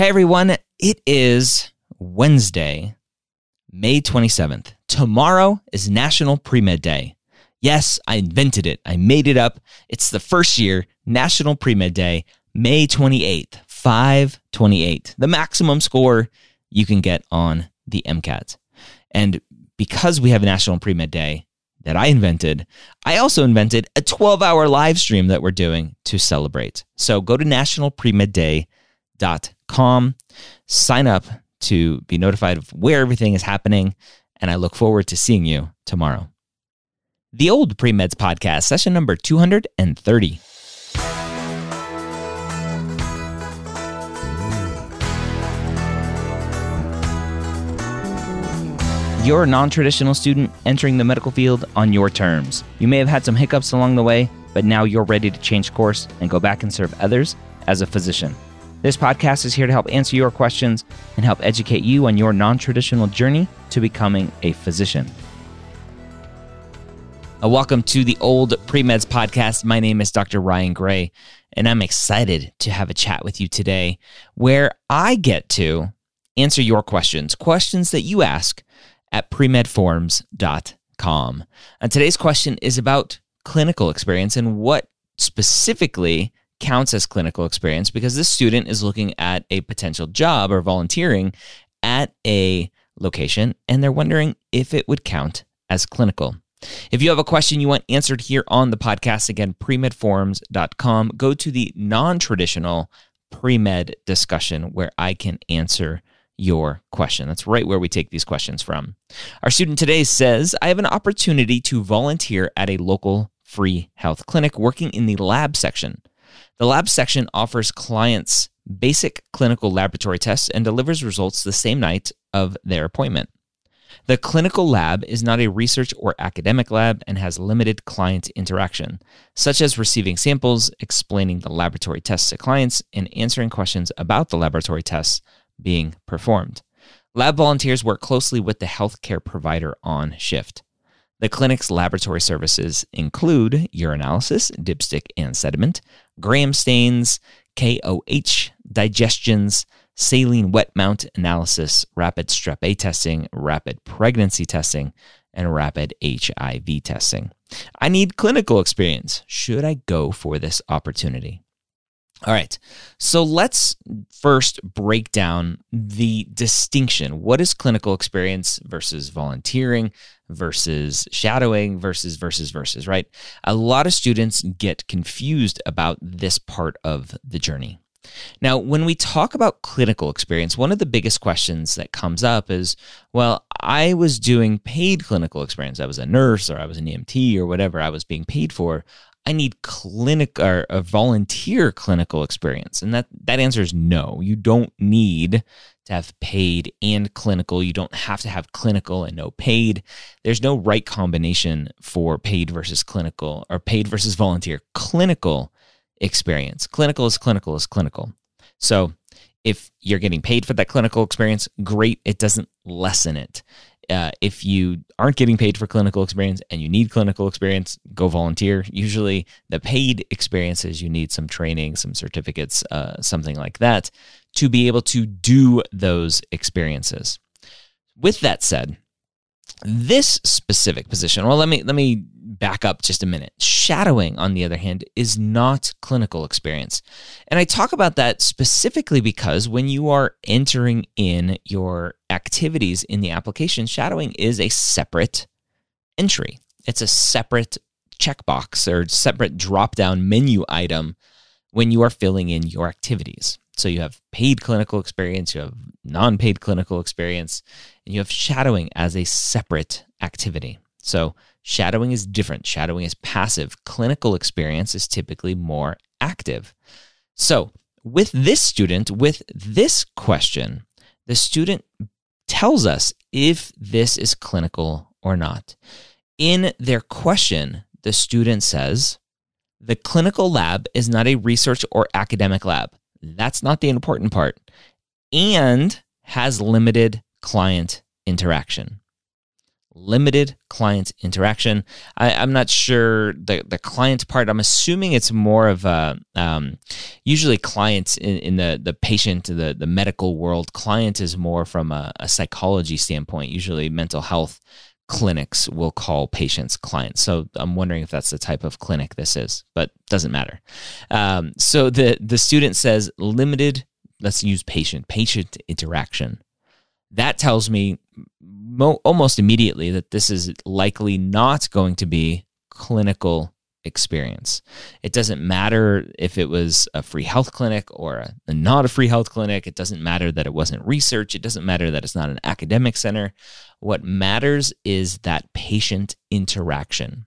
Hey everyone, it is Wednesday, May 27th. Tomorrow is National Pre Med Day. Yes, I invented it. I made it up. It's the first year National Pre Med Day, May 28th, 528. The maximum score you can get on the MCAT. And because we have National Pre Med Day that I invented, I also invented a 12 hour live stream that we're doing to celebrate. So go to nationalpremedday.com com. Sign up to be notified of where everything is happening, and I look forward to seeing you tomorrow. The Old Pre Meds Podcast, session number 230. You're a non traditional student entering the medical field on your terms. You may have had some hiccups along the way, but now you're ready to change course and go back and serve others as a physician. This podcast is here to help answer your questions and help educate you on your non traditional journey to becoming a physician. Uh, welcome to the Old Premeds Podcast. My name is Dr. Ryan Gray, and I'm excited to have a chat with you today where I get to answer your questions, questions that you ask at premedforums.com. And today's question is about clinical experience and what specifically counts as clinical experience because this student is looking at a potential job or volunteering at a location and they're wondering if it would count as clinical. If you have a question you want answered here on the podcast, again, premedforums.com, go to the non traditional pre-med discussion where I can answer your question. That's right where we take these questions from. Our student today says, I have an opportunity to volunteer at a local free health clinic working in the lab section. The lab section offers clients basic clinical laboratory tests and delivers results the same night of their appointment. The clinical lab is not a research or academic lab and has limited client interaction, such as receiving samples, explaining the laboratory tests to clients, and answering questions about the laboratory tests being performed. Lab volunteers work closely with the healthcare provider on shift. The clinic's laboratory services include urinalysis, dipstick and sediment, gram stains, KOH, digestions, saline wet mount analysis, rapid strep A testing, rapid pregnancy testing, and rapid HIV testing. I need clinical experience. Should I go for this opportunity? All right. So let's first break down the distinction. What is clinical experience versus volunteering versus shadowing versus versus versus, right? A lot of students get confused about this part of the journey. Now, when we talk about clinical experience, one of the biggest questions that comes up is well, I was doing paid clinical experience. I was a nurse or I was an EMT or whatever I was being paid for. I need clinic or a volunteer clinical experience? And that that answer is no. You don't need to have paid and clinical. You don't have to have clinical and no paid. There's no right combination for paid versus clinical or paid versus volunteer. Clinical experience. Clinical is clinical is clinical. So if you're getting paid for that clinical experience, great. It doesn't lessen it uh, if you aren't getting paid for clinical experience and you need clinical experience, go volunteer. Usually, the paid experiences, you need some training, some certificates, uh, something like that to be able to do those experiences. With that said, this specific position, well, let me let me back up just a minute. Shadowing, on the other hand, is not clinical experience. And I talk about that specifically because when you are entering in your activities in the application, shadowing is a separate entry. It's a separate checkbox or separate drop down menu item when you are filling in your activities. So you have paid clinical experience, you have non paid clinical experience, and you have shadowing as a separate activity. So shadowing is different. Shadowing is passive. Clinical experience is typically more active. So with this student, with this question, the student tells us if this is clinical or not. In their question, the student says, the clinical lab is not a research or academic lab. That's not the important part. And has limited client interaction. limited client interaction. I, am not sure the the client part. I'm assuming it's more of a um, usually clients in, in, the the patient the the medical world. Client is more from a, a psychology standpoint. Usually, mental health clinics will call patients clients. So I'm wondering if that's the type of clinic this is, but doesn't matter. Um, so the the student says limited. Let's use patient patient interaction. That tells me mo- almost immediately that this is likely not going to be clinical experience. It doesn't matter if it was a free health clinic or a, a, not a free health clinic. It doesn't matter that it wasn't research. It doesn't matter that it's not an academic center. What matters is that patient interaction.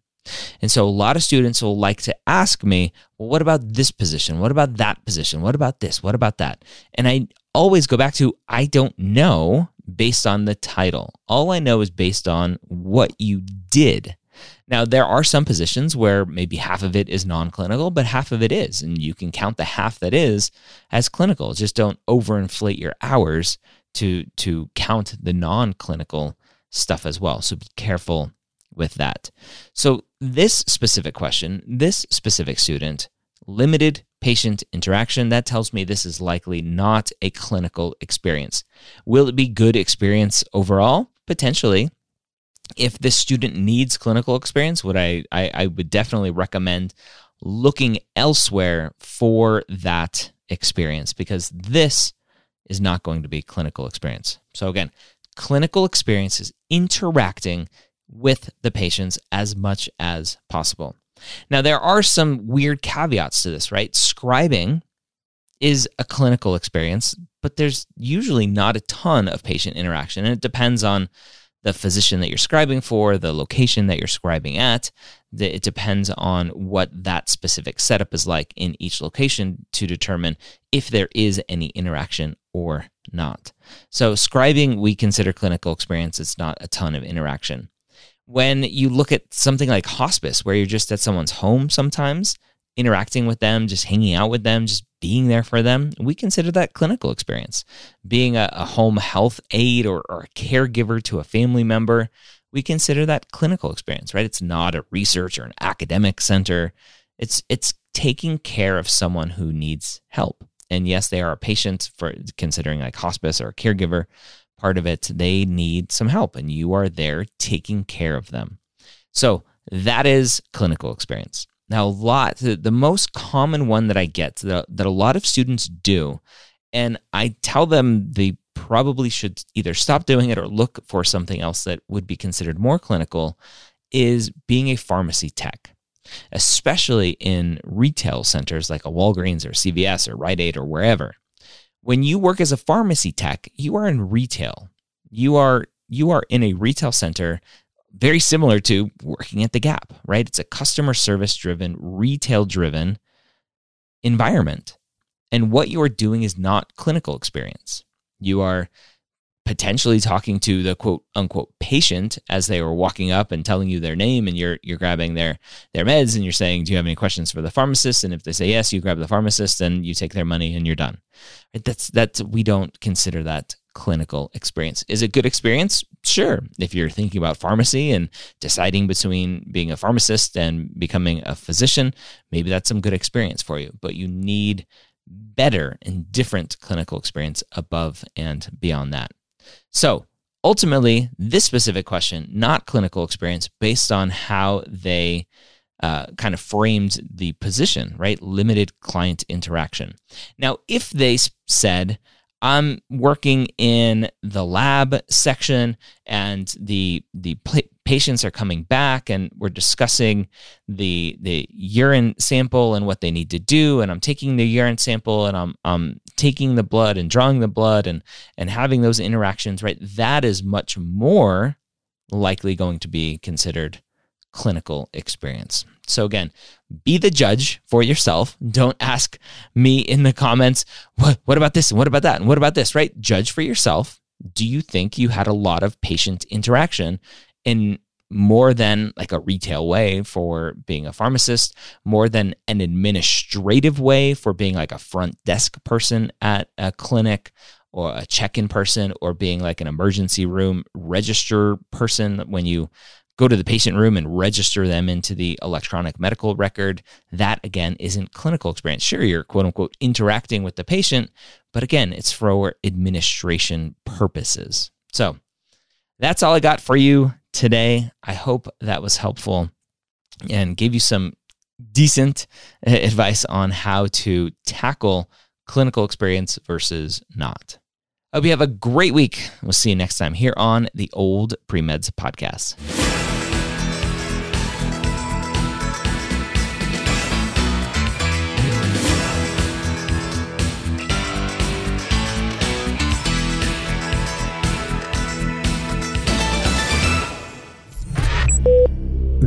And so a lot of students will like to ask me, well, what about this position? What about that position? What about this? What about that? And I always go back to, I don't know based on the title. All I know is based on what you did. Now, there are some positions where maybe half of it is non clinical, but half of it is. And you can count the half that is as clinical. Just don't overinflate your hours to, to count the non clinical stuff as well. So be careful with that. So, this specific question, this specific student, limited patient interaction, that tells me this is likely not a clinical experience. Will it be good experience overall? Potentially. If this student needs clinical experience, would I, I, I would definitely recommend looking elsewhere for that experience because this is not going to be clinical experience. So again, clinical experience is interacting with the patients as much as possible. Now, there are some weird caveats to this, right? Scribing is a clinical experience, but there's usually not a ton of patient interaction. And it depends on the physician that you're scribing for, the location that you're scribing at. It depends on what that specific setup is like in each location to determine if there is any interaction or not. So, scribing, we consider clinical experience. It's not a ton of interaction when you look at something like hospice, where you're just at someone's home sometimes, interacting with them, just hanging out with them, just being there for them, we consider that clinical experience. Being a, a home health aide or, or, a caregiver to a family member, we consider that clinical experience, right? It's not a research or an academic center. It's it's taking care of someone who needs help. And yes, they are a patient for considering like hospice or a caregiver, part of it, they need some help and you are there taking care of them. So that is clinical experience. Now, a lot, the, the most common one that I get that, that a lot of students do, and I tell them they probably should either stop doing it or look for something else that would be considered more clinical, is being a pharmacy tech, especially in retail centers like a Walgreens or CVS or Rite Aid or wherever when you work as a pharmacy tech, you are in retail. You are you are in a retail center very similar to working at the Gap, right? It's a customer service driven, retail driven environment. And what you are doing is not clinical experience. You are potentially talking to the quote unquote patient as they were walking up and telling you their name and you're you're grabbing their their meds and you're saying do you have any questions for the pharmacist? And if they say yes you grab the pharmacist and you take their money and you're done. That's that's we don't consider that clinical experience. Is it good experience? Sure. If you're thinking about pharmacy and deciding between being a pharmacist and becoming a physician maybe that's some good experience for you. But you need better and different clinical experience above and beyond that so ultimately, this specific question, not clinical experience, based on how they uh, kind of framed the position, right? Limited client interaction. Now, if they said, I'm working in the lab section and the the patients are coming back and we're discussing the the urine sample and what they need to do and I'm taking the urine sample and I'm I'm taking the blood and drawing the blood and and having those interactions right that is much more likely going to be considered clinical experience. So again, be the judge for yourself. Don't ask me in the comments, what, what about this and what about that and what about this, right? Judge for yourself. Do you think you had a lot of patient interaction in more than like a retail way for being a pharmacist, more than an administrative way for being like a front desk person at a clinic, or a check-in person or being like an emergency room register person when you go to the patient room and register them into the electronic medical record. That again isn't clinical experience. Sure, you're quote unquote interacting with the patient, but again, it's for administration purposes. So that's all I got for you today. I hope that was helpful and gave you some decent advice on how to tackle clinical experience versus not. I hope you have a great week. We'll see you next time here on the Old Premeds Podcast.